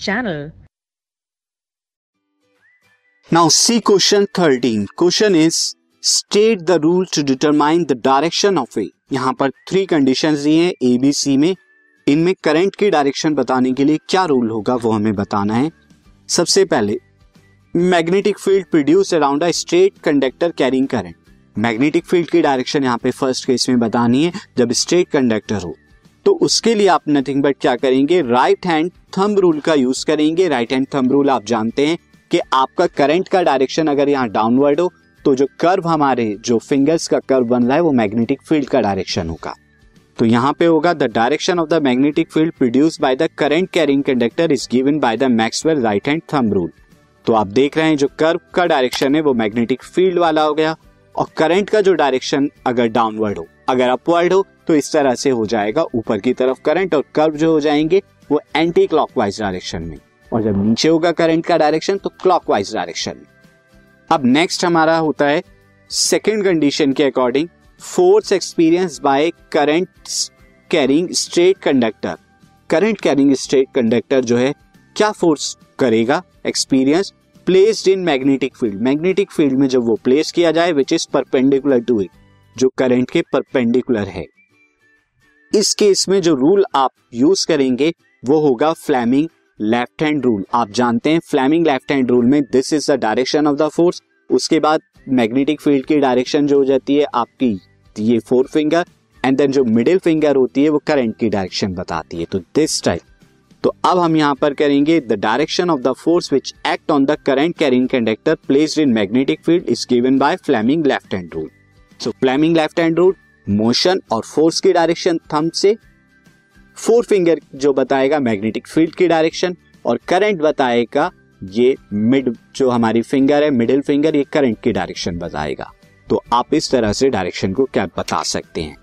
channel. Now see question 13. Question is, state the rule to determine the direction of A. यहाँ पर three condition दी हैं A B C में इनमें current की direction बताने के लिए क्या रूल होगा, वो हमें बताना है सबसे पहले magnetic field produce around a straight conductor carrying current magnetic field की डायरेक्शन यहाँ पे फ़र्स्ट केस में बतानी है, जब स्ट्रेट कंडक्टर हो तो उसके लिए आप नथिंग बट क्या करेंगे? राइट हैंड थंब रूल का यूज़ करेंगे। राइट हैंड थंब रूल आप जानते हैं कि आपका करंट का डायरेक्शन अगर यहाँ डाउनवर्ड हो तो जो कर्व हमारे, जो फिंगर्स का कर्व बन रहा है, वो मैग्नेटिक फ़ील्ड का डायरेक्शन होगा। तो यहाँ पे होगा the direction of the magnetic field produce by the current carrying conductor is given by the Maxwell right hand thumb rule तो आप देख रहे हैं, जो कर्व का डायरेक्शन है, वो मैग्नेटिक फ़ील्ड वाला हो गया। और करंट का जो डायरेक्शन अगर डाउनवर्ड हो, अगर अपवर्ड हो तो इस तरह से हो जाएगा। ऊपर की तरफ़ करंट और कर्व जो हो जाएँगे, वो एंटी क्लॉकवाइज डायरेक्शन में। और जब नीचे होगा करंट का डायरेक्शन तो क्लॉकवाइज डायरेक्शन में। अब नेक्स्ट हमारा होता है सेकेंड कंडीशन के according force experience by current carrying straight conductor current carrying straight conductor जो है, क्या फोर्स करेगा? Experience placed in magnetic field magnetic field में जब वो प्लेस किया जाए which is perpendicular to it जो करंट के परपेंडिकुलर है। इस केस में जो रूल आप यूज़ करेंगे, वो होगा फ्लैमिंग लेफ़्ट हैंड रूल आप जानते हैं फ्लैमिंग लेफ़्ट हैंड रूल में this is the direction of the force उसके बाद मैग्नेटिक फ़ील्ड की डायरेक्शन जो हो जाती है आपकी ये फोर फिंगर एंड देन जो मिडिल फिंगर होती है वो करंट की डायरेक्शन बताती है. तो दिस टाइप तो अब हम यहाँ पर करेंगे the direction of the force which act on the current carrying conductor placed in magnetic field is given by Fleming left hand rule so Fleming left hand rule motion और force की direction thumb से, four finger जो बताएगा magnetic field की direction, और current बताएगा ये mid जो हमारी फिंगर है, मिडिल फिंगर, ये करंट की डायरेक्शन बताएगा। तो आप इस तरह से डायरेक्शन को क्या बता सकते हैं।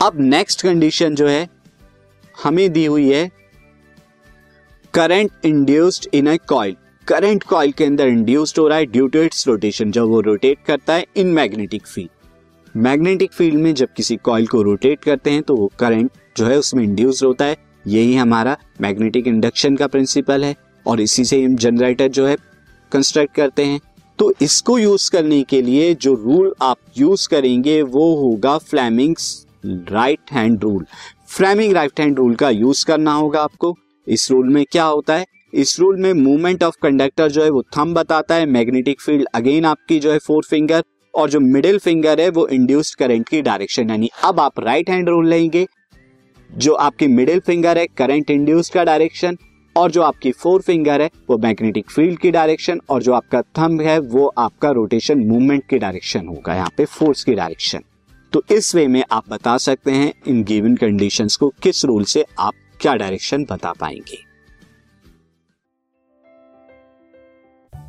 अब नेक्स्ट कंडीशन जो है, हमें दी हुई है current induced in a coil. Current coil के अंदर इंड्यूस्ड हो रहा है ड्यू टू इट्स रोटेशन, जब वो रोटेट करता है in magnetic field. Magnetic field में जब किसी कॉइल को रोटेट करते हैं तो वो करंट जो है उसमें इंड्यूस होता है। यही हमारा मैग्नेटिक इंडक्शन का प्रिंसिपल है और इसी से हम जनरेटर जो है कंस्ट्रक्ट करते हैं। तो इसको यूज़ करने के लिए जो रूल आप यूज़ करेंगे, वो होगा Fleming's right hand rule Fleming right hand rule का यूज़ करना होगा आपको। इस रूल में क्या होता है? इस रूल में मूवमेंट ऑफ़ कंडक्टर जो है वो थम बताता है। मैग्नेटिक फ़ील्ड अगेन आपकी जो है फोर फिंगर और जो मिडिल फिंगर है, वो इंड्यूस्ड करंट की डायरेक्शन यानी अब आप राइट हैंड रूल लेंगे, जो आपकी मिडिल फिंगर है करंट इंड्यूस्ड का डायरेक्शन और जो आपकी फोर फिंगर है, वो मैग्नेटिक फ़ील्ड की डायरेक्शन और जो आपका थंब है, वो आपका रोटेशन मूवमेंट की डायरेक्शन होगा, यहाँ पे फोर्स की डायरेक्शन तो इस वे में आप बता सकते हैं, इन गिवन कंडीशंस को किस रूल से आप क्या डायरेक्शन बता पाएँगे।